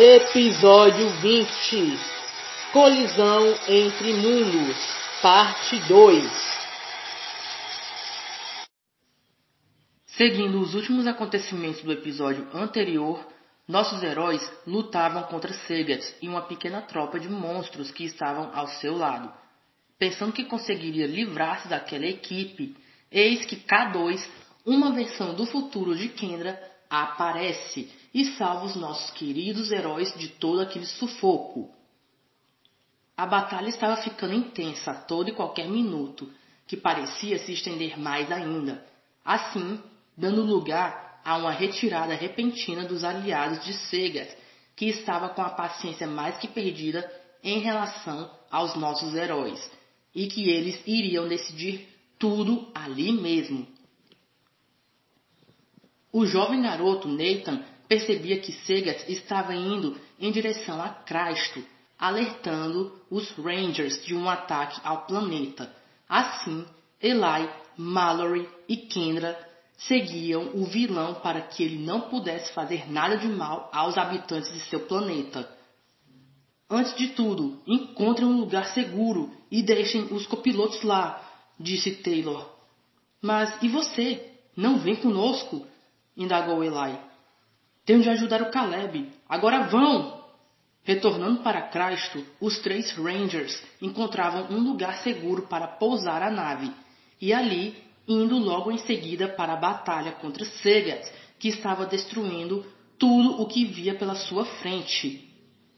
Episódio 20 Colisão entre Mundos Parte 2 Seguindo os últimos acontecimentos do episódio anterior, nossos heróis lutavam contra Sagat e uma pequena tropa de monstros que estavam ao seu lado. Pensando que conseguiria livrar-se daquela equipe, eis que K2, uma versão do futuro de Kendra, aparece e salva os nossos queridos heróis de todo aquele sufoco. A batalha estava ficando intensa a todo e qualquer minuto, que parecia se estender mais ainda, assim dando lugar a uma retirada repentina dos aliados de Segat, que estava com a paciência mais que perdida em relação aos nossos heróis, e que eles iriam decidir tudo ali mesmo. O jovem garoto Nathan percebia que Segat estava indo em direção a Cristo, alertando os Rangers de um ataque ao planeta. Assim, Eli, Mallory e Kendra seguiam o vilão para que ele não pudesse fazer nada de mal aos habitantes de seu planeta. Antes de tudo, encontrem um lugar seguro e deixem os copilotos lá, disse Taylor. Mas e você? Não vem conosco? indagou Eli. Tenho de ajudar o Caleb. Agora vão! Retornando para Cristo, os três Rangers encontravam um lugar seguro para pousar a nave, e ali, indo logo em seguida para a batalha contra Segat, que estava destruindo tudo o que via pela sua frente.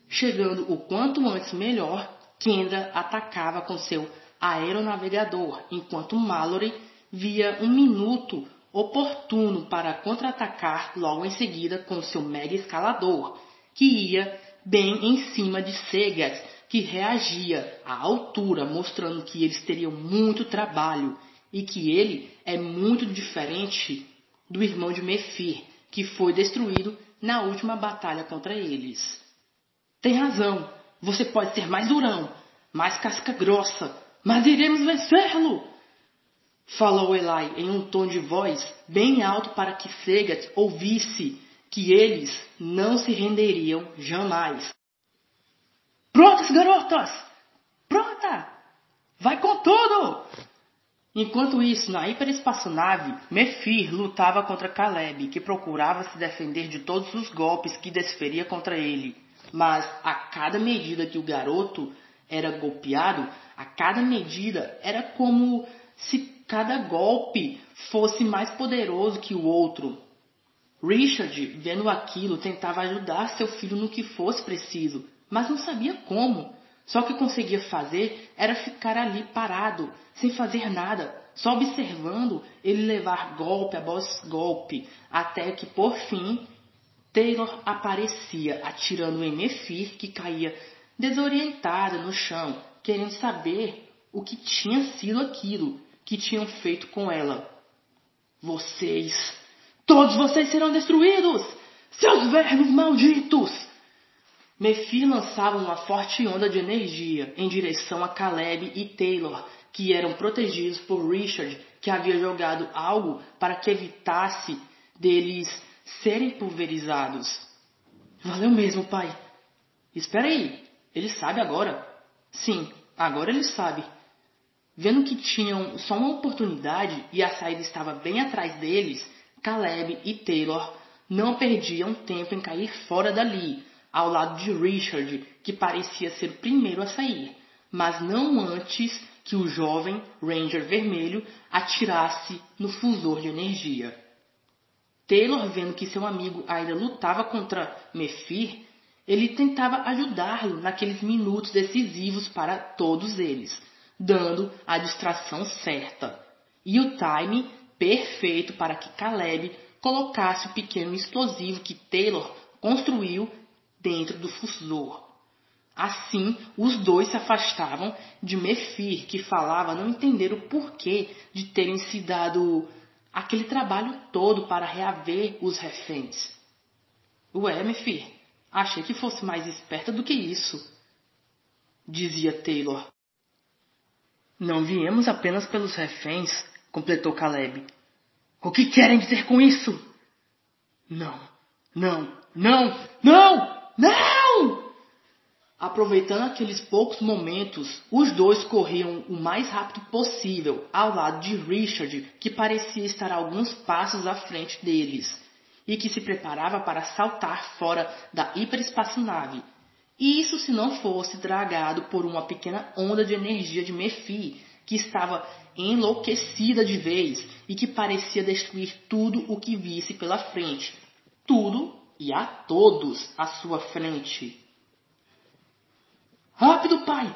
Chegando o quanto antes melhor, Kendra atacava com seu aeronavegador, enquanto Mallory via um minuto oportuno para contra-atacar logo em seguida com seu mega escalador, que ia bem em cima de Segas, que reagia à altura, mostrando que eles teriam muito trabalho e que ele é muito diferente do irmão de Mephir, que foi destruído na última batalha contra eles. Tem razão, você pode ser mais durão, mais casca grossa, mas iremos vencê-lo! Falou Eli em um tom de voz bem alto para que Segat ouvisse que eles não se renderiam jamais. Prontas, garotas! Pronta! Vai com tudo! Enquanto isso, na hiperespaçonave, Mephir lutava contra Caleb, que procurava se defender de todos os golpes que desferia contra ele. Mas a cada medida que o garoto era golpeado, a cada medida era como se cada golpe fosse mais poderoso que o outro. Richard, vendo aquilo, tentava ajudar seu filho no que fosse preciso, mas não sabia como. Só o que conseguia fazer era ficar ali parado, sem fazer nada, só observando ele levar golpe após golpe, até que por fim Taylor aparecia atirando em Mephir, que caía desorientada no chão, querendo saber o que tinha sido aquilo que tinham feito com ela. Vocês, todos vocês serão destruídos! Seus vermes malditos! Mefi lançava uma forte onda de energia em direção a Caleb e Taylor, que eram protegidos por Richard, que havia jogado algo para que evitasse deles serem pulverizados. Valeu mesmo, pai. Espera aí, ele sabe agora. Sim, agora ele sabe. Vendo que tinham só uma oportunidade e a saída estava bem atrás deles, Caleb e Taylor não perdiam tempo em cair fora dali, ao lado de Richard, que parecia ser o primeiro a sair, mas não antes que o jovem Ranger Vermelho atirasse no fusor de energia. Taylor, vendo que seu amigo ainda lutava contra Mephir, ele tentava ajudá-lo naqueles minutos decisivos para todos eles dando a distração certa e o time perfeito para que Caleb colocasse o pequeno explosivo que Taylor construiu dentro do fusor. Assim, os dois se afastavam de Mephir, que falava não entender o porquê de terem se dado aquele trabalho todo para reaver os reféns. Ué, Mephir, achei que fosse mais esperta do que isso, dizia Taylor. Não viemos apenas pelos reféns, completou Caleb. O que querem dizer com isso? Não, não, não, não, Não! Aproveitando aqueles poucos momentos, os dois corriam o mais rápido possível ao lado de Richard, que parecia estar alguns passos à frente deles e que se preparava para saltar fora da hiperespaçonave. Isso se não fosse dragado por uma pequena onda de energia de Mephi, que estava enlouquecida de vez e que parecia destruir tudo o que visse pela frente. Tudo e a todos à sua frente. Rápido, pai!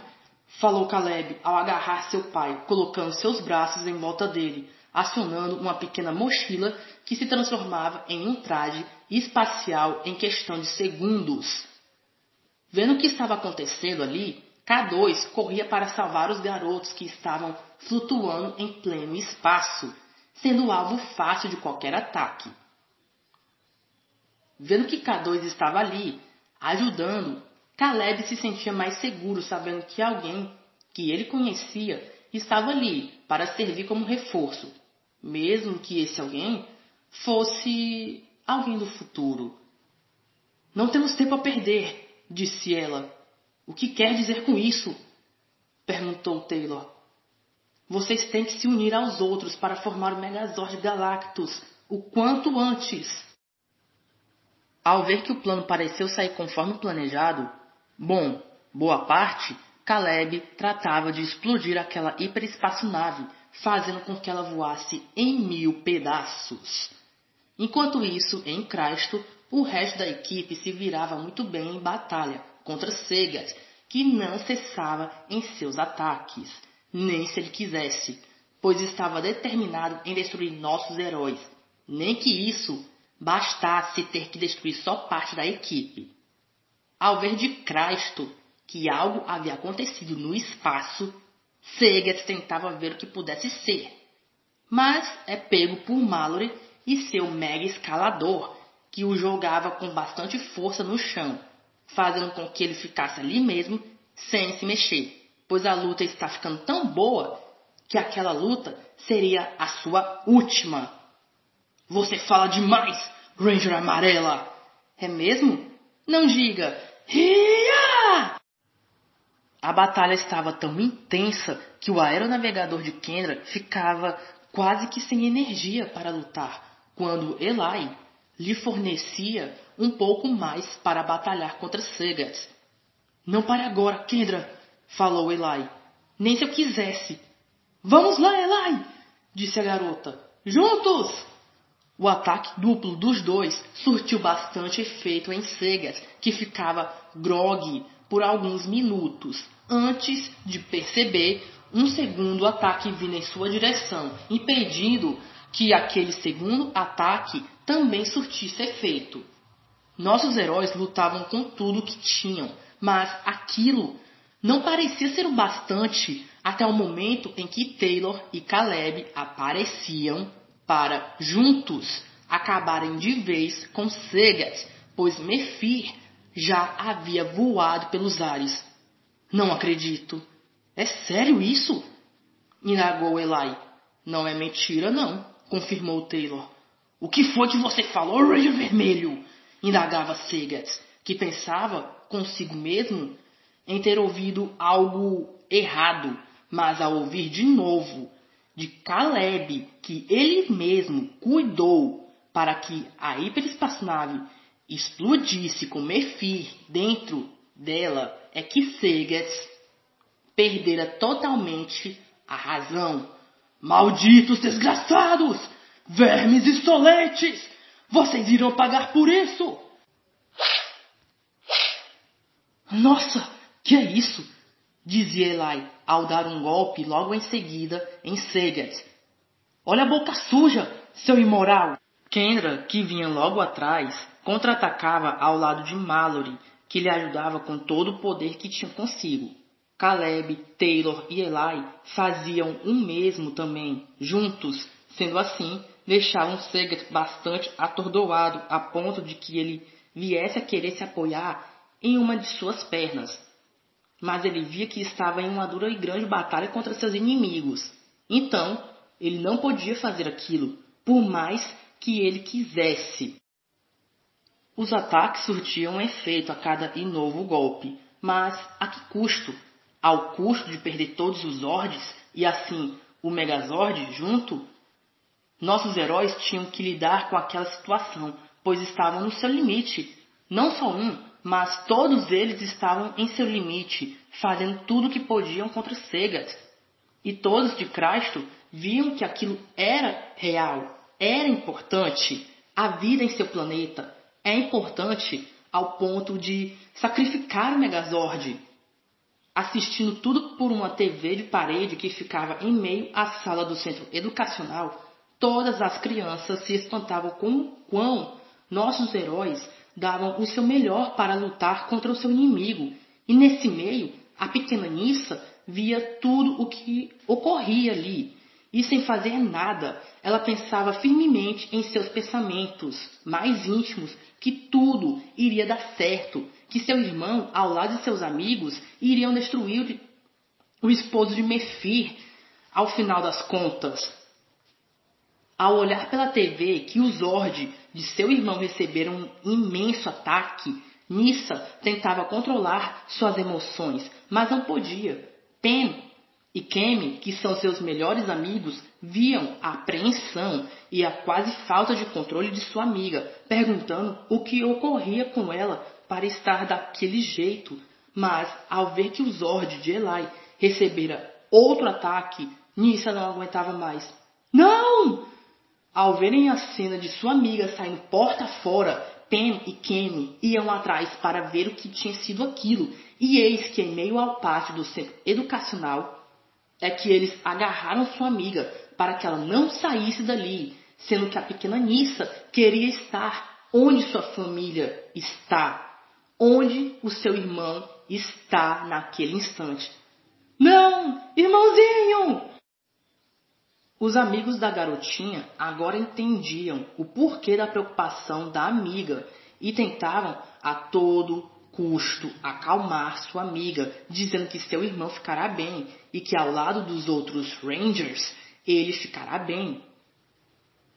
falou Caleb ao agarrar seu pai, colocando seus braços em volta dele, acionando uma pequena mochila que se transformava em um traje espacial em questão de segundos. Vendo o que estava acontecendo ali, K2 corria para salvar os garotos que estavam flutuando em pleno espaço, sendo alvo fácil de qualquer ataque. Vendo que K2 estava ali, ajudando, Caleb se sentia mais seguro sabendo que alguém que ele conhecia estava ali para servir como reforço, mesmo que esse alguém fosse alguém do futuro. Não temos tempo a perder, disse ela. O que quer dizer com isso? perguntou Taylor. Vocês têm que se unir aos outros para formar o Megazord Galactus o quanto antes. Ao ver que o plano pareceu sair conforme planejado, Bom, boa parte, Caleb tratava de explodir aquela hiperespaçonave, fazendo com que ela voasse em mil pedaços. Enquanto isso, em Cristo, o resto da equipe se virava muito bem em batalha contra Segas, que não cessava em seus ataques, nem se ele quisesse, pois estava determinado em destruir nossos heróis, nem que isso bastasse ter que destruir só parte da equipe. Ao ver de Cristo que algo havia acontecido no espaço, Segas tentava ver o que pudesse ser. Mas é pego por Mallory e seu mega escalador, que o jogava com bastante força no chão, fazendo com que ele ficasse ali mesmo, sem se mexer, pois a luta está ficando tão boa que aquela luta seria a sua última. Você fala demais, Ranger Amarela! É mesmo? Não diga! Ria! A batalha estava tão intensa que o aeronavegador de Kendra ficava quase que sem energia para lutar, quando Eli lhe fornecia um pouco mais para batalhar contra Segas. Não pare agora, Kendra, falou Eli. Nem se eu quisesse. Vamos lá, Eli, disse a garota. Juntos! O ataque duplo dos dois surtiu bastante efeito em Segas, que ficava grogue por alguns minutos antes de perceber um segundo ataque vindo em sua direção, impedindo que aquele segundo ataque também surtisse efeito. Nossos heróis lutavam com tudo que tinham, mas aquilo não parecia ser o bastante até o momento em que Taylor e Caleb apareciam para juntos acabarem de vez com Segas, pois Mefir já havia voado pelos ares. Não acredito. É sério isso? indagou Eli. Não é mentira, não, confirmou Taylor. O que foi que você falou, Ranger Vermelho? indagava Segas, que pensava consigo mesmo em ter ouvido algo errado, mas ao ouvir de novo de Caleb, que ele mesmo cuidou para que a hiperespaçonave explodisse com Mephir dentro dela, é que Segas perdera totalmente a razão. Malditos desgraçados! Vermes insolentes! Vocês irão pagar por isso! Nossa, que é isso? dizia Eli ao dar um golpe logo em seguida em Segas. Olha a boca suja, seu imoral! Kendra, que vinha logo atrás, contra-atacava ao lado de Mallory, que lhe ajudava com todo o poder que tinha consigo. Caleb, Taylor e Eli faziam o mesmo também, juntos, sendo assim, deixavam Segas bastante atordoado a ponto de que ele viesse a querer se apoiar em uma de suas pernas, mas ele via que estava em uma dura e grande batalha contra seus inimigos. Então, ele não podia fazer aquilo, por mais que ele quisesse. Os ataques surtiam efeito a cada novo golpe, mas a que custo? Ao custo de perder todos os Zords e assim o Megazord junto? Nossos heróis tinham que lidar com aquela situação, pois estavam no seu limite. Não só um, mas todos eles estavam em seu limite, fazendo tudo o que podiam contra Segat. E todos de Crasto viam que aquilo era real, era importante. A vida em seu planeta é importante ao ponto de sacrificar o Megazord, assistindo tudo por uma TV de parede que ficava em meio à sala do centro educacional. Todas as crianças se espantavam com o quão nossos heróis davam o seu melhor para lutar contra o seu inimigo. E nesse meio, a pequena Nissa via tudo o que ocorria ali. E sem fazer nada, ela pensava firmemente em seus pensamentos mais íntimos que tudo iria dar certo, que seu irmão, ao lado de seus amigos, iriam destruir o esposo de Mefir ao final das contas. Ao olhar pela TV que os Zord de seu irmão receberam um imenso ataque, Nissa tentava controlar suas emoções, mas não podia. Pen e Kemi, que são seus melhores amigos, viam a apreensão e a quase falta de controle de sua amiga, perguntando o que ocorria com ela para estar daquele jeito. Mas, ao ver que o Zord de Eli recebera outro ataque, Nissa não aguentava mais. Não! Ao verem a cena de sua amiga saindo porta fora, Pen e Kenny iam atrás para ver o que tinha sido aquilo, e eis que em meio ao pátio do centro educacional é que eles agarraram sua amiga para que ela não saísse dali, sendo que a pequena Nissa queria estar onde sua família está, onde o seu irmão está naquele instante. Não, irmãozinho! Os amigos da garotinha agora entendiam o porquê da preocupação da amiga e tentavam a todo custo acalmar sua amiga, dizendo que seu irmão ficará bem e que ao lado dos outros Rangers ele ficará bem.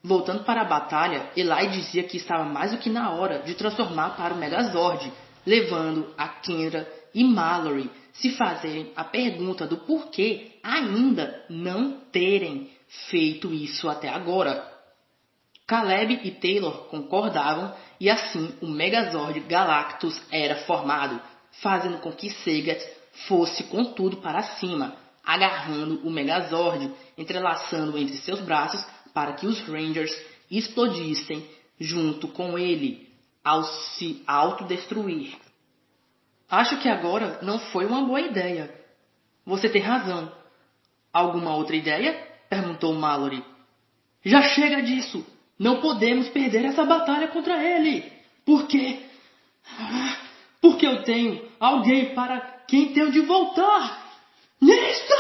Voltando para a batalha, Eli dizia que estava mais do que na hora de transformar para o Megazord, levando a Kendra e Mallory se fazerem a pergunta do porquê ainda não terem feito isso até agora. Caleb e Taylor concordavam e assim o Megazord Galactus era formado, fazendo com que Sagat fosse com tudo para cima, agarrando o Megazord, entrelaçando entre seus braços para que os Rangers explodissem junto com ele, ao se autodestruir. Acho que agora não foi uma boa ideia. Você tem razão. Alguma outra ideia? perguntou Mallory. Já chega disso! Não podemos perder essa batalha contra ele! Por quê? Porque eu tenho alguém para quem tenho de voltar! Nista!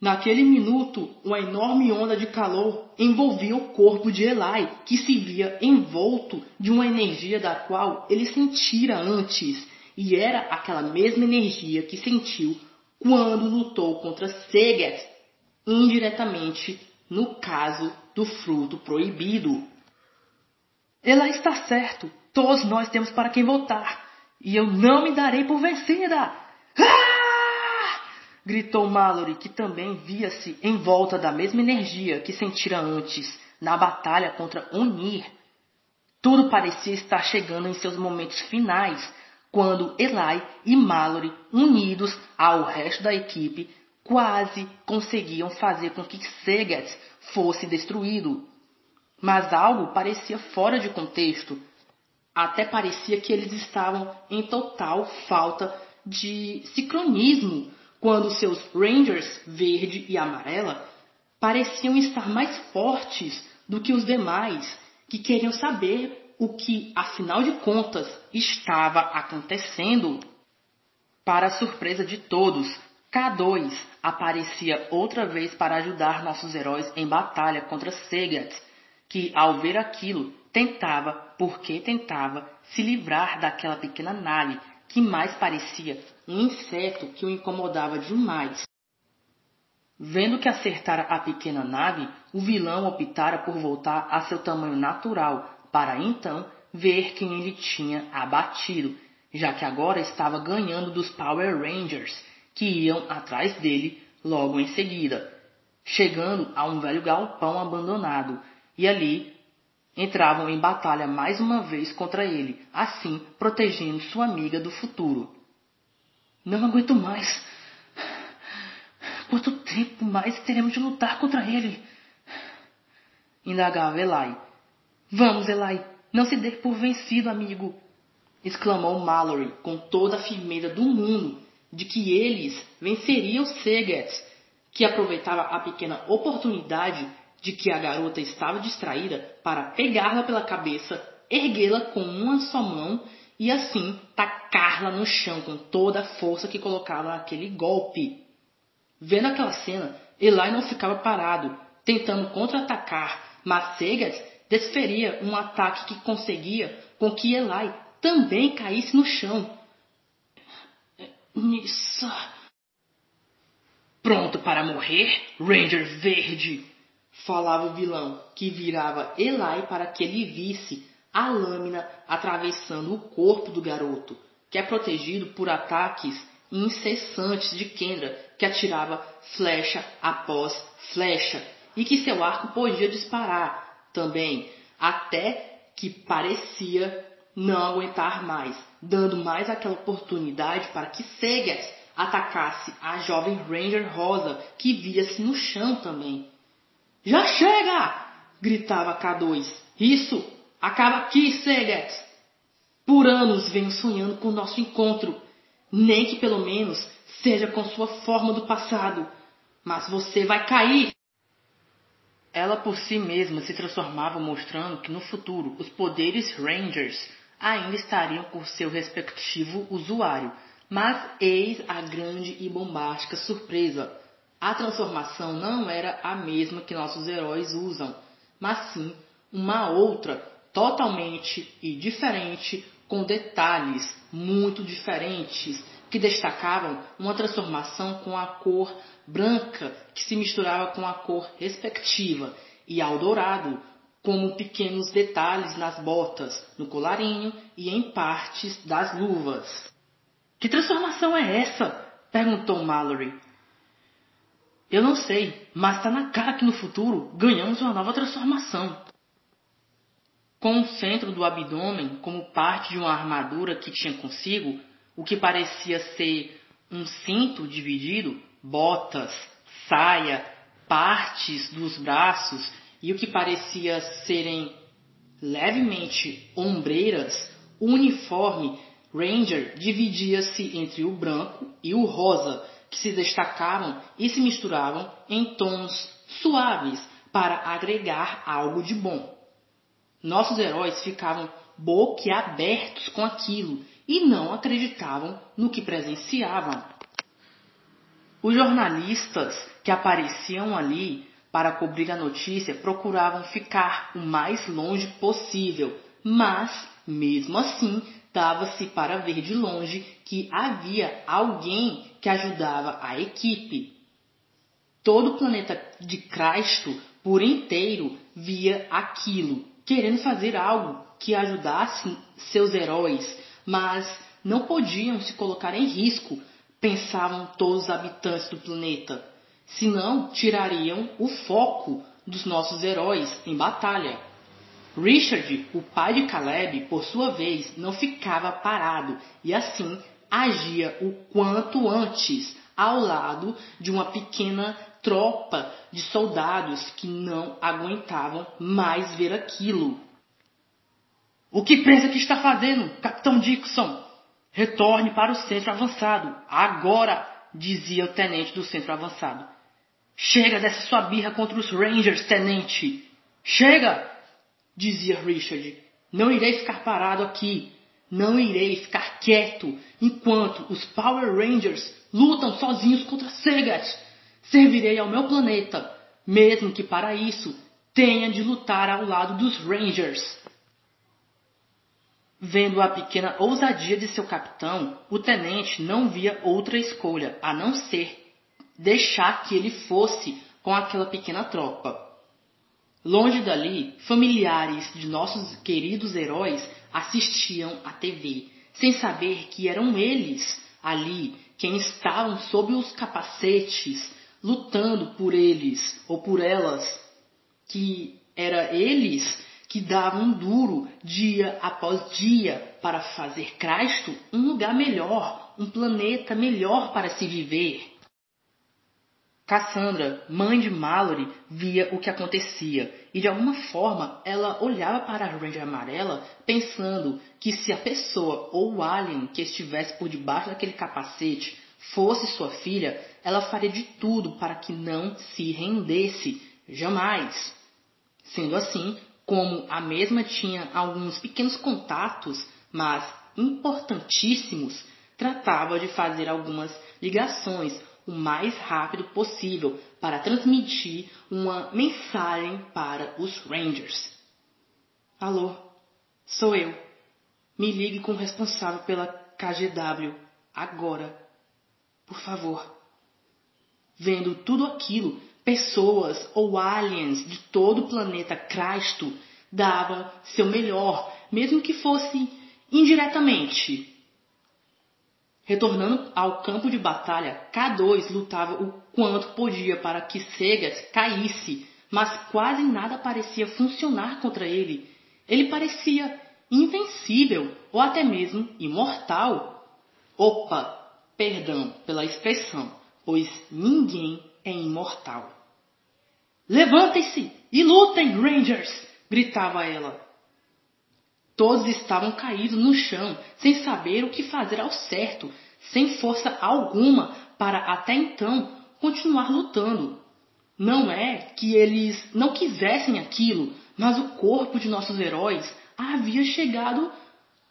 Naquele minuto, uma enorme onda de calor envolvia o corpo de Eli, que se via envolto de uma energia da qual ele sentira antes, e era aquela mesma energia que sentiu quando lutou contra Seget indiretamente no caso do fruto proibido. Ela está certo. Todos nós temos para quem voltar. E eu não me darei por vencida. Ah! Gritou Mallory, que também via-se em volta da mesma energia que sentira antes na batalha contra Onir. Tudo parecia estar chegando em seus momentos finais, quando Eli e Mallory, unidos ao resto da equipe, quase conseguiam fazer com que Segat fosse destruído. Mas algo parecia fora de contexto. Até parecia que eles estavam em total falta de sincronismo quando seus Rangers verde e amarela pareciam estar mais fortes do que os demais, que queriam saber o que, afinal de contas, estava acontecendo. Para a surpresa de todos, K2 aparecia outra vez para ajudar nossos heróis em batalha contra Segat, que, ao ver aquilo, tentava, porque tentava, se livrar daquela pequena nave que mais parecia um inseto que o incomodava demais. Vendo que acertara a pequena nave, o vilão optara por voltar a seu tamanho natural, para então ver quem ele tinha abatido, já que agora estava ganhando dos Power Rangers, que iam atrás dele logo em seguida, chegando a um velho galpão abandonado, e ali entravam em batalha mais uma vez contra ele, assim protegendo sua amiga do futuro. Não aguento mais. Quanto tempo mais teremos de lutar contra ele? Indagava Eli. Vamos, Eli, não se dê por vencido, amigo! exclamou Mallory com toda a firmeza do mundo de que eles venceriam Segets, que aproveitava a pequena oportunidade de que a garota estava distraída para pegá-la pela cabeça, erguê-la com uma só mão e assim tacá-la no chão com toda a força que colocava naquele golpe. Vendo aquela cena, Eli não ficava parado, tentando contra-atacar, mas Segets desferia um ataque que conseguia com que Eli também caísse no chão. Nissa. Pronto para morrer, Ranger Verde! Falava o vilão, que virava Eli para que ele visse a lâmina atravessando o corpo do garoto, que é protegido por ataques incessantes de Kendra, que atirava flecha após flecha, e que seu arco podia disparar também, até que parecia não aguentar mais, dando mais aquela oportunidade para que Segas atacasse a jovem Ranger Rosa, que via-se no chão também. Já chega! gritava K2. Isso! Acaba aqui, Segas! Por anos venho sonhando com o nosso encontro, nem que pelo menos seja com sua forma do passado. Mas você vai cair! Ela por si mesma se transformava, mostrando que no futuro os poderes Rangers ainda estariam por seu respectivo usuário. Mas eis a grande e bombástica surpresa. A transformação não era a mesma que nossos heróis usam, mas sim uma outra, totalmente e diferente, com detalhes muito diferentes, que destacavam uma transformação com a cor branca que se misturava com a cor respectiva, e ao dourado, como pequenos detalhes nas botas, no colarinho e em partes das luvas. Que transformação é essa? perguntou Mallory. Eu não sei, mas está na cara que no futuro ganhamos uma nova transformação. Com o centro do abdômen como parte de uma armadura que tinha consigo, o que parecia ser um cinto dividido, botas, saia, partes dos braços e o que parecia serem levemente ombreiras, o uniforme Ranger dividia-se entre o branco e o rosa, que se destacavam e se misturavam em tons suaves para agregar algo de bom. Nossos heróis ficavam boquiabertos com aquilo e não acreditavam no que presenciavam. Os jornalistas que apareciam ali para cobrir a notícia, procuravam ficar o mais longe possível, mas, mesmo assim, dava-se para ver de longe que havia alguém que ajudava a equipe. Todo o planeta de Cristo por inteiro via aquilo, querendo fazer algo que ajudasse seus heróis, mas não podiam se colocar em risco, pensavam todos os habitantes do planeta senão tirariam o foco dos nossos heróis em batalha. Richard, o pai de Caleb, por sua vez, não ficava parado e assim agia o quanto antes ao lado de uma pequena tropa de soldados que não aguentavam mais ver aquilo. O que pensa que está fazendo, Capitão Dixon? Retorne para o centro avançado, agora, dizia o tenente do centro avançado. Chega dessa sua birra contra os Rangers, tenente! Chega! dizia Richard. Não irei ficar parado aqui. Não irei ficar quieto enquanto os Power Rangers lutam sozinhos contra Sagat. Servirei ao meu planeta, mesmo que para isso tenha de lutar ao lado dos Rangers. Vendo a pequena ousadia de seu capitão, o tenente não via outra escolha a não ser deixar que ele fosse com aquela pequena tropa. Longe dali, familiares de nossos queridos heróis assistiam à TV, sem saber que eram eles ali quem estavam sob os capacetes, lutando por eles ou por elas, que era eles que davam duro dia após dia para fazer Cristo um lugar melhor, um planeta melhor para se viver. Cassandra, mãe de Mallory, via o que acontecia e de alguma forma ela olhava para a Ranger amarela pensando que se a pessoa ou o alien que estivesse por debaixo daquele capacete fosse sua filha, ela faria de tudo para que não se rendesse, jamais. Sendo assim, como a mesma tinha alguns pequenos contatos, mas importantíssimos, tratava de fazer algumas ligações o mais rápido possível para transmitir uma mensagem para os Rangers. Alô, sou eu. Me ligue com o responsável pela KGW agora. Por favor. Vendo tudo aquilo, pessoas ou aliens de todo o planeta Cristo dava seu melhor, mesmo que fosse indiretamente. Retornando ao campo de batalha, K2 lutava o quanto podia para que Segas caísse, mas quase nada parecia funcionar contra ele. Ele parecia invencível ou até mesmo imortal. Opa, perdão pela expressão, pois ninguém é imortal. Levantem-se e lutem, Rangers! gritava ela. Todos estavam caídos no chão, sem saber o que fazer ao certo, sem força alguma para até então continuar lutando. Não é que eles não quisessem aquilo, mas o corpo de nossos heróis havia chegado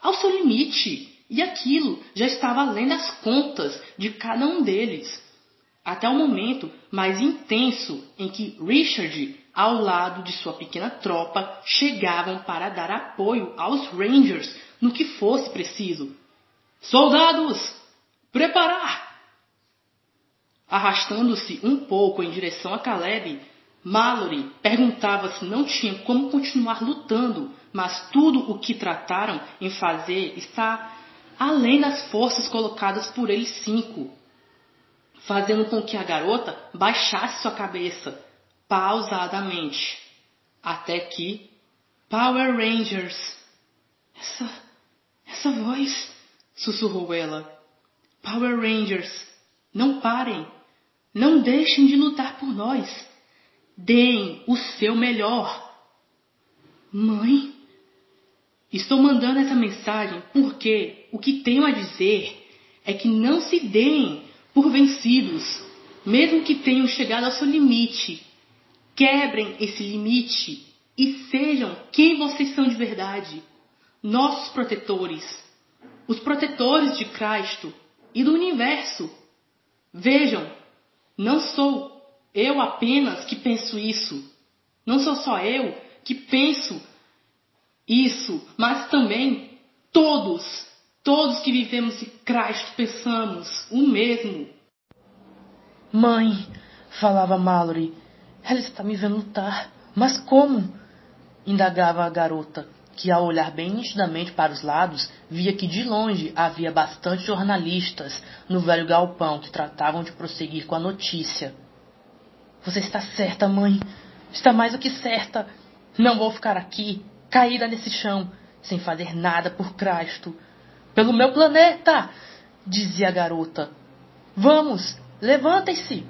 ao seu limite e aquilo já estava além das contas de cada um deles. Até o momento mais intenso em que Richard ao lado de sua pequena tropa, chegavam para dar apoio aos Rangers no que fosse preciso. Soldados, preparar! Arrastando-se um pouco em direção a Caleb, Mallory perguntava se não tinha como continuar lutando, mas tudo o que trataram em fazer está além das forças colocadas por eles cinco, fazendo com que a garota baixasse sua cabeça pausadamente, até que Power Rangers. Essa. essa voz. sussurrou ela. Power Rangers, não parem. Não deixem de lutar por nós. Deem o seu melhor. Mãe? Estou mandando essa mensagem porque o que tenho a dizer é que não se deem por vencidos, mesmo que tenham chegado ao seu limite Quebrem esse limite e sejam quem vocês são de verdade. Nossos protetores, os protetores de Cristo e do universo. Vejam, não sou eu apenas que penso isso. Não sou só eu que penso isso, mas também todos, todos que vivemos em Cristo pensamos o mesmo. Mãe, falava Mallory, ela está me vendo lutar. Mas como? indagava a garota, que ao olhar bem nitidamente para os lados, via que de longe havia bastante jornalistas no velho galpão que tratavam de prosseguir com a notícia. Você está certa, mãe. Está mais do que certa. Não vou ficar aqui, caída nesse chão, sem fazer nada por Cristo. Pelo meu planeta! dizia a garota. Vamos, levantem-se!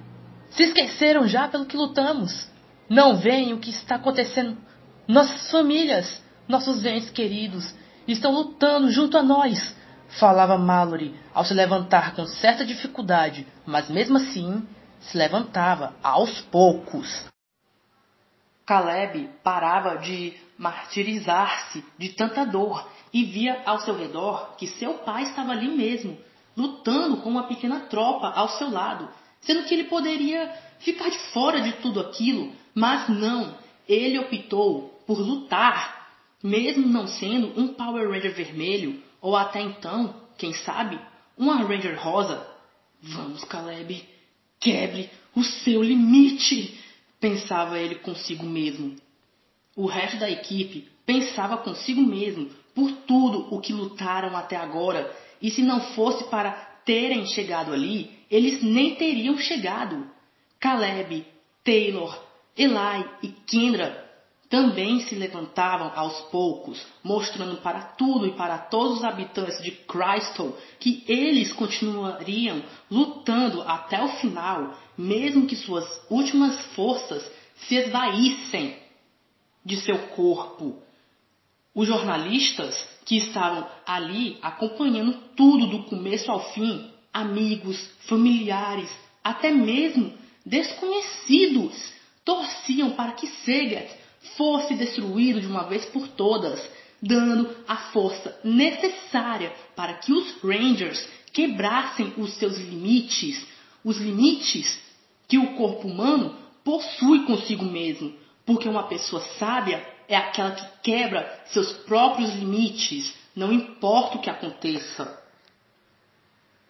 Se esqueceram já pelo que lutamos. Não veem o que está acontecendo. Nossas famílias, nossos entes queridos, estão lutando junto a nós. Falava Mallory ao se levantar com certa dificuldade, mas mesmo assim se levantava aos poucos. Caleb parava de martirizar-se de tanta dor e via ao seu redor que seu pai estava ali mesmo, lutando com uma pequena tropa ao seu lado, sendo que ele poderia ficar de fora de tudo aquilo, mas não, ele optou por lutar, mesmo não sendo um Power Ranger vermelho, ou até então, quem sabe, uma Ranger rosa. Vamos, Caleb, quebre o seu limite, pensava ele consigo mesmo. O resto da equipe pensava consigo mesmo por tudo o que lutaram até agora, e se não fosse para terem chegado ali, eles nem teriam chegado. Caleb, Taylor, Eli e Kendra também se levantavam aos poucos, mostrando para tudo e para todos os habitantes de Crystal que eles continuariam lutando até o final, mesmo que suas últimas forças se esvaíssem de seu corpo. Os jornalistas que estavam ali acompanhando tudo do começo ao fim, amigos, familiares, até mesmo desconhecidos, torciam para que Segat fosse destruído de uma vez por todas, dando a força necessária para que os Rangers quebrassem os seus limites, os limites que o corpo humano possui consigo mesmo, porque uma pessoa sábia é aquela que quebra seus próprios limites, não importa o que aconteça.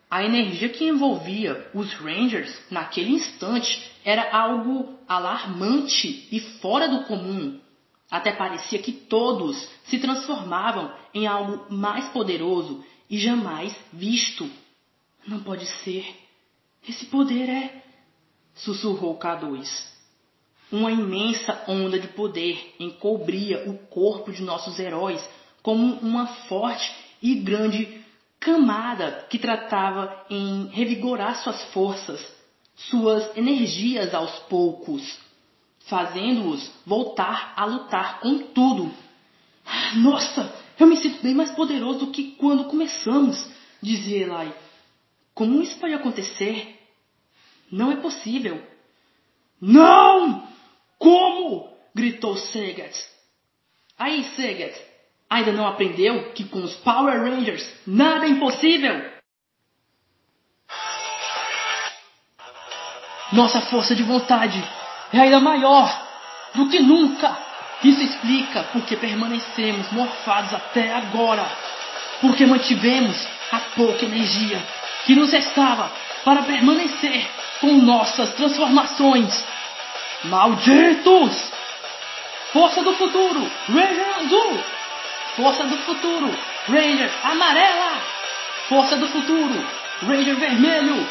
A energia que envolvia os Rangers naquele instante era algo alarmante e fora do comum. Até parecia que todos se transformavam em algo mais poderoso e jamais visto. Não pode ser. Esse poder é. sussurrou K2. Uma imensa onda de poder encobria o corpo de nossos heróis como uma forte e grande camada que tratava em revigorar suas forças, suas energias aos poucos, fazendo-os voltar a lutar com tudo. Nossa, eu me sinto bem mais poderoso do que quando começamos, dizia Eli. Como isso pode acontecer? Não é possível. Não! Como? gritou Segat. Aí, Segat, Ainda não aprendeu que com os Power Rangers nada é impossível? Nossa força de vontade é ainda maior do que nunca. Isso explica porque permanecemos morfados até agora. Porque mantivemos a pouca energia que nos restava para permanecer com nossas transformações. Malditos! Força do futuro, Ranger Azul! Força do futuro, Ranger amarela. Força do futuro, Ranger vermelho.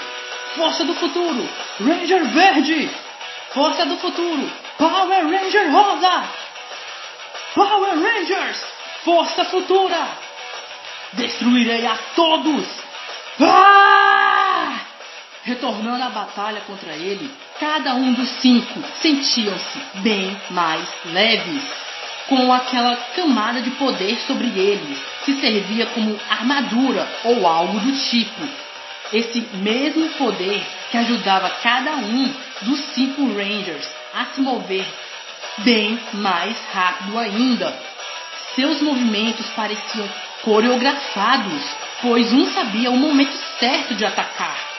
Força do futuro, Ranger verde. Força do futuro, Power Ranger rosa. Power Rangers, força futura. Destruirei a todos. Ah! Retornando à batalha contra ele, cada um dos cinco sentiam-se bem mais leves com aquela camada de poder sobre eles, que servia como armadura ou algo do tipo. Esse mesmo poder que ajudava cada um dos cinco Rangers a se mover bem mais rápido ainda. Seus movimentos pareciam coreografados, pois um sabia o momento certo de atacar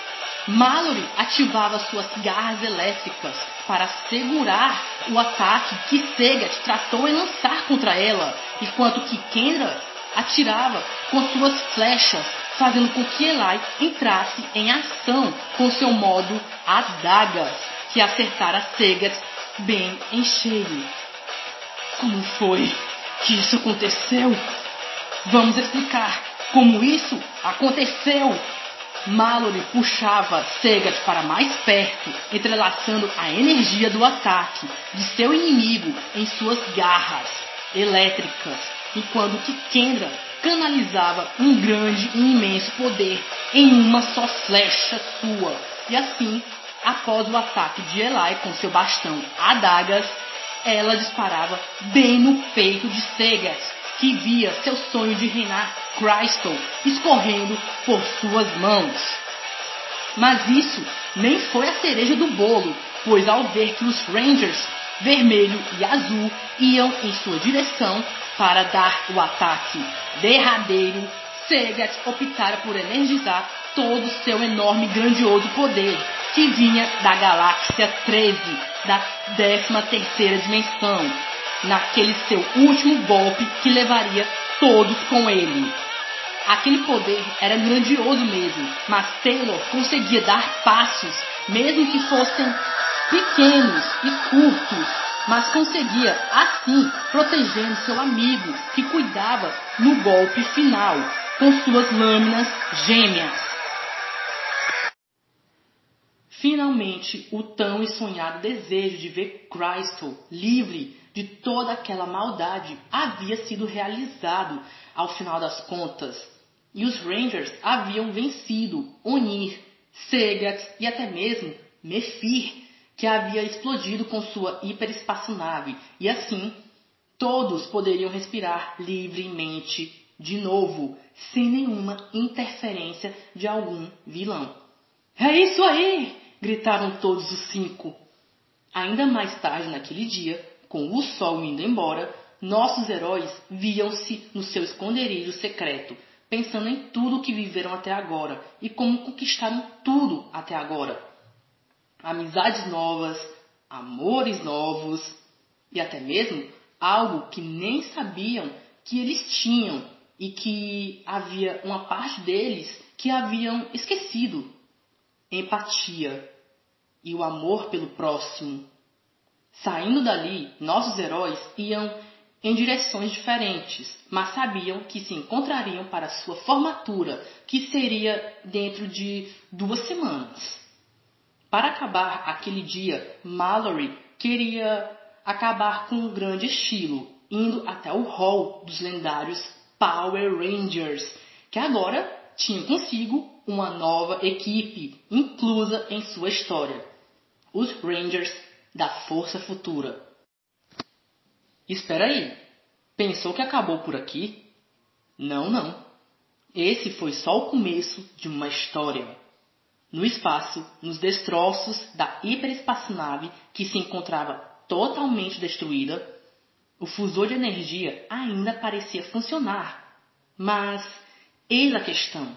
Mallory ativava suas garras elétricas para segurar o ataque que Segat tratou em lançar contra ela, enquanto que Kendra atirava com suas flechas, fazendo com que Eli entrasse em ação com seu modo adagas, que acertara Segat bem em cheio. Como foi que isso aconteceu? Vamos explicar como isso aconteceu Mallory puxava Segat para mais perto, entrelaçando a energia do ataque de seu inimigo em suas garras elétricas, enquanto que Kendra canalizava um grande e imenso poder em uma só flecha sua. E assim, após o ataque de Eli com seu bastão adagas, ela disparava bem no peito de Segat, que via seu sonho de reinar Crystal escorrendo por suas mãos. Mas isso nem foi a cereja do bolo, pois ao ver que os Rangers vermelho e azul iam em sua direção para dar o ataque derradeiro, Segat optara por energizar todo seu enorme e grandioso poder, que vinha da galáxia 13, da 13 terceira dimensão, naquele seu último golpe que levaria todos com ele. Aquele poder era grandioso mesmo, mas Taylor conseguia dar passos, mesmo que fossem pequenos e curtos, mas conseguia, assim, protegendo seu amigo que cuidava no golpe final com suas lâminas gêmeas. Finalmente, o tão e sonhado desejo de ver Crystal livre de toda aquela maldade havia sido realizado ao final das contas. E os Rangers haviam vencido Onir, Segat e até mesmo Mephir, que havia explodido com sua hiperespaçonave. E assim, todos poderiam respirar livremente de novo, sem nenhuma interferência de algum vilão. É isso aí! gritaram todos os cinco. Ainda mais tarde naquele dia, com o sol indo embora, nossos heróis viam-se no seu esconderijo secreto, pensando em tudo o que viveram até agora e como conquistaram tudo até agora. Amizades novas, amores novos e até mesmo algo que nem sabiam que eles tinham e que havia uma parte deles que haviam esquecido. Empatia e o amor pelo próximo. Saindo dali, nossos heróis iam em direções diferentes, mas sabiam que se encontrariam para sua formatura, que seria dentro de duas semanas. Para acabar aquele dia, Mallory queria acabar com um grande estilo, indo até o hall dos lendários Power Rangers, que agora tinham consigo uma nova equipe inclusa em sua história os Rangers da Força Futura. Espera aí, pensou que acabou por aqui? Não, não. Esse foi só o começo de uma história. No espaço, nos destroços da hiperespaçonave que se encontrava totalmente destruída, o fusor de energia ainda parecia funcionar. Mas eis a questão: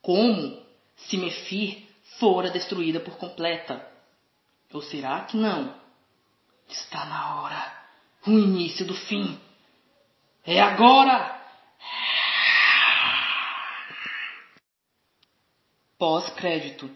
como se Mephir fora destruída por completa? Ou será que não? Está na hora. O início do fim. É agora! Pós-crédito.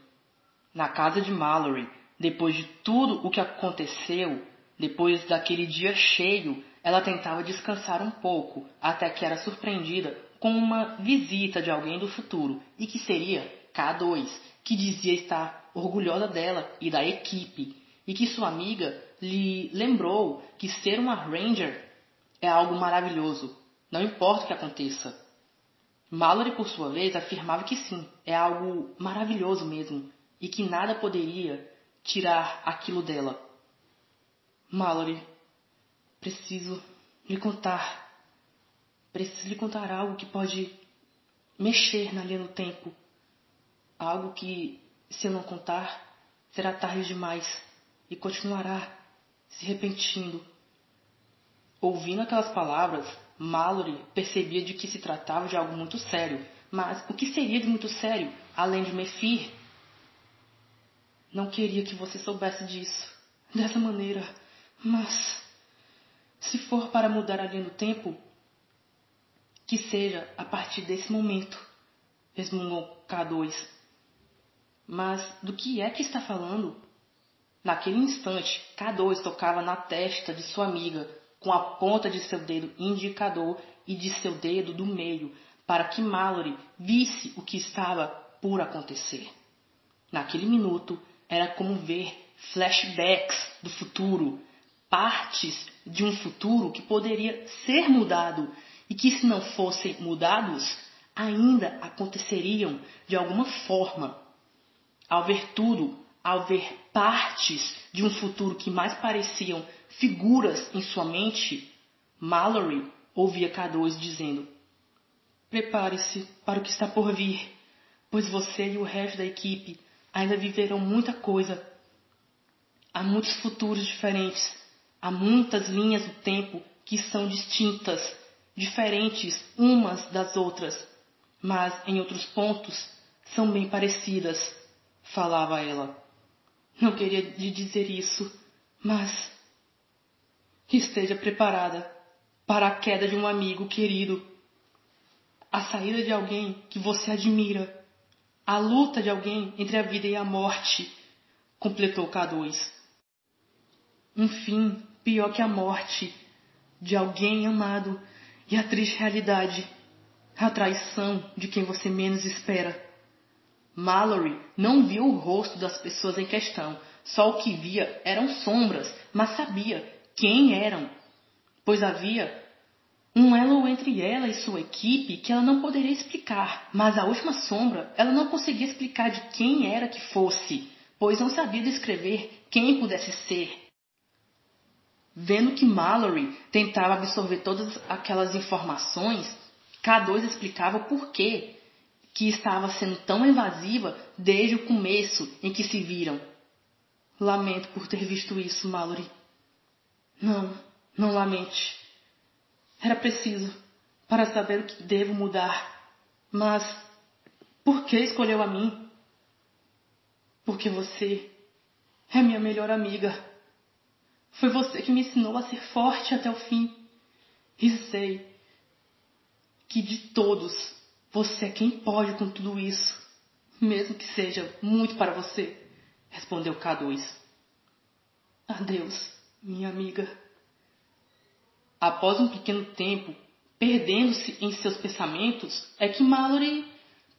Na casa de Mallory, depois de tudo o que aconteceu, depois daquele dia cheio, ela tentava descansar um pouco, até que era surpreendida com uma visita de alguém do futuro, e que seria K2, que dizia estar orgulhosa dela e da equipe, e que sua amiga lhe lembrou que ser uma Ranger é algo maravilhoso, não importa o que aconteça. Mallory, por sua vez, afirmava que sim, é algo maravilhoso mesmo, e que nada poderia tirar aquilo dela. Mallory, preciso lhe contar. Preciso lhe contar algo que pode mexer na linha do tempo. Algo que se eu não contar, será tarde demais e continuará se repetindo. Ouvindo aquelas palavras, Mallory percebia de que se tratava de algo muito sério. Mas o que seria de muito sério, além de Mephir? Não queria que você soubesse disso, dessa maneira, mas se for para mudar a linha do tempo, que seja a partir desse momento, resmungou K2. Mas do que é que está falando? Naquele instante, K2 tocava na testa de sua amiga com a ponta de seu dedo indicador e de seu dedo do meio, para que Mallory visse o que estava por acontecer. Naquele minuto, era como ver flashbacks do futuro, partes de um futuro que poderia ser mudado e que, se não fossem mudados, ainda aconteceriam de alguma forma ao ver tudo, ao ver partes de um futuro que mais pareciam figuras em sua mente, Mallory ouvia K2 dizendo: Prepare-se para o que está por vir, pois você e o resto da equipe ainda viverão muita coisa. Há muitos futuros diferentes, há muitas linhas do tempo que são distintas, diferentes umas das outras, mas em outros pontos são bem parecidas falava ela. Não queria lhe dizer isso, mas esteja preparada para a queda de um amigo querido, a saída de alguém que você admira, a luta de alguém entre a vida e a morte, completou K2. Um fim pior que a morte de alguém amado e a triste realidade, a traição de quem você menos espera. Mallory não viu o rosto das pessoas em questão, só o que via eram sombras, mas sabia quem eram, pois havia um elo entre ela e sua equipe que ela não poderia explicar, mas a última sombra ela não conseguia explicar de quem era que fosse, pois não sabia descrever quem pudesse ser. Vendo que Mallory tentava absorver todas aquelas informações, K2 explicava o porquê que estava sendo tão invasiva desde o começo em que se viram. Lamento por ter visto isso, Mallory. Não, não lamente. Era preciso para saber o que devo mudar. Mas por que escolheu a mim? Porque você é minha melhor amiga. Foi você que me ensinou a ser forte até o fim. E sei que de todos, você é quem pode com tudo isso, mesmo que seja muito para você, respondeu K2. Adeus, minha amiga. Após um pequeno tempo, perdendo-se em seus pensamentos, é que Mallory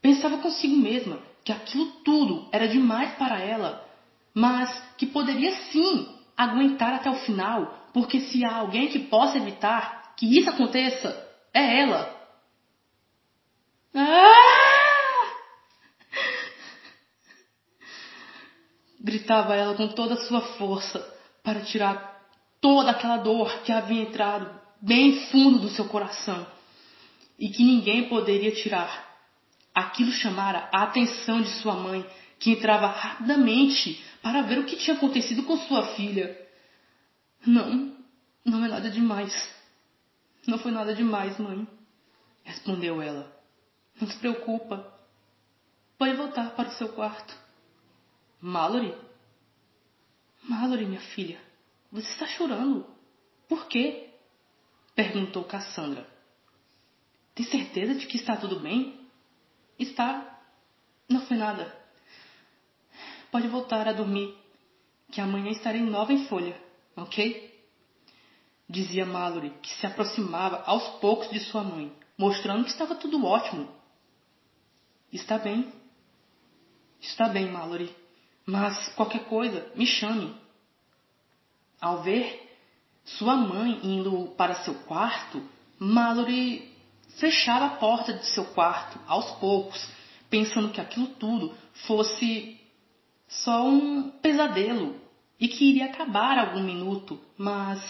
pensava consigo mesma que aquilo tudo era demais para ela, mas que poderia sim aguentar até o final, porque se há alguém que possa evitar que isso aconteça, é ela. Ah! Gritava ela com toda a sua força para tirar toda aquela dor que havia entrado bem fundo do seu coração e que ninguém poderia tirar. Aquilo chamara a atenção de sua mãe, que entrava rapidamente para ver o que tinha acontecido com sua filha. Não, não é nada demais. Não foi nada demais, mãe, respondeu ela. Não se preocupa. Pode voltar para o seu quarto. Mallory? Mallory, minha filha. Você está chorando. Por quê? perguntou Cassandra. Tem certeza de que está tudo bem? Está. Não foi nada. Pode voltar a dormir, que amanhã estarei nova em folha, ok? Dizia Mallory, que se aproximava aos poucos de sua mãe, mostrando que estava tudo ótimo. Está bem. Está bem, Mallory. Mas qualquer coisa, me chame. Ao ver sua mãe indo para seu quarto, Mallory fechava a porta de seu quarto aos poucos, pensando que aquilo tudo fosse só um pesadelo e que iria acabar algum minuto, mas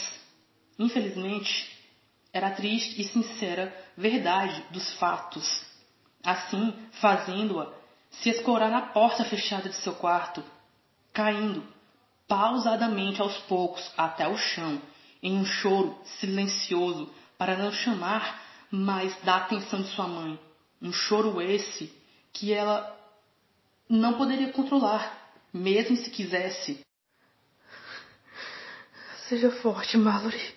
infelizmente era a triste e sincera verdade dos fatos. Assim, fazendo-a se escorar na porta fechada de seu quarto, caindo pausadamente aos poucos até o chão, em um choro silencioso para não chamar mais da atenção de sua mãe. Um choro esse que ela não poderia controlar, mesmo se quisesse. Seja forte, Mallory.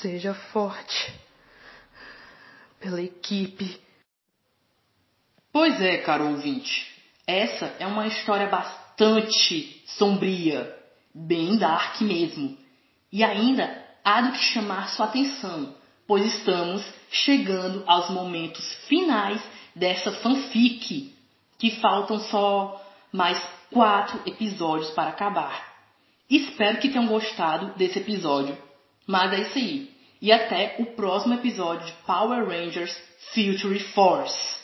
Seja forte. Pela equipe. Pois é, caro ouvinte. Essa é uma história bastante sombria, bem dark mesmo. E ainda há do que chamar sua atenção, pois estamos chegando aos momentos finais dessa fanfic, que faltam só mais quatro episódios para acabar. Espero que tenham gostado desse episódio. Mas é isso aí. E até o próximo episódio de Power Rangers Future Force.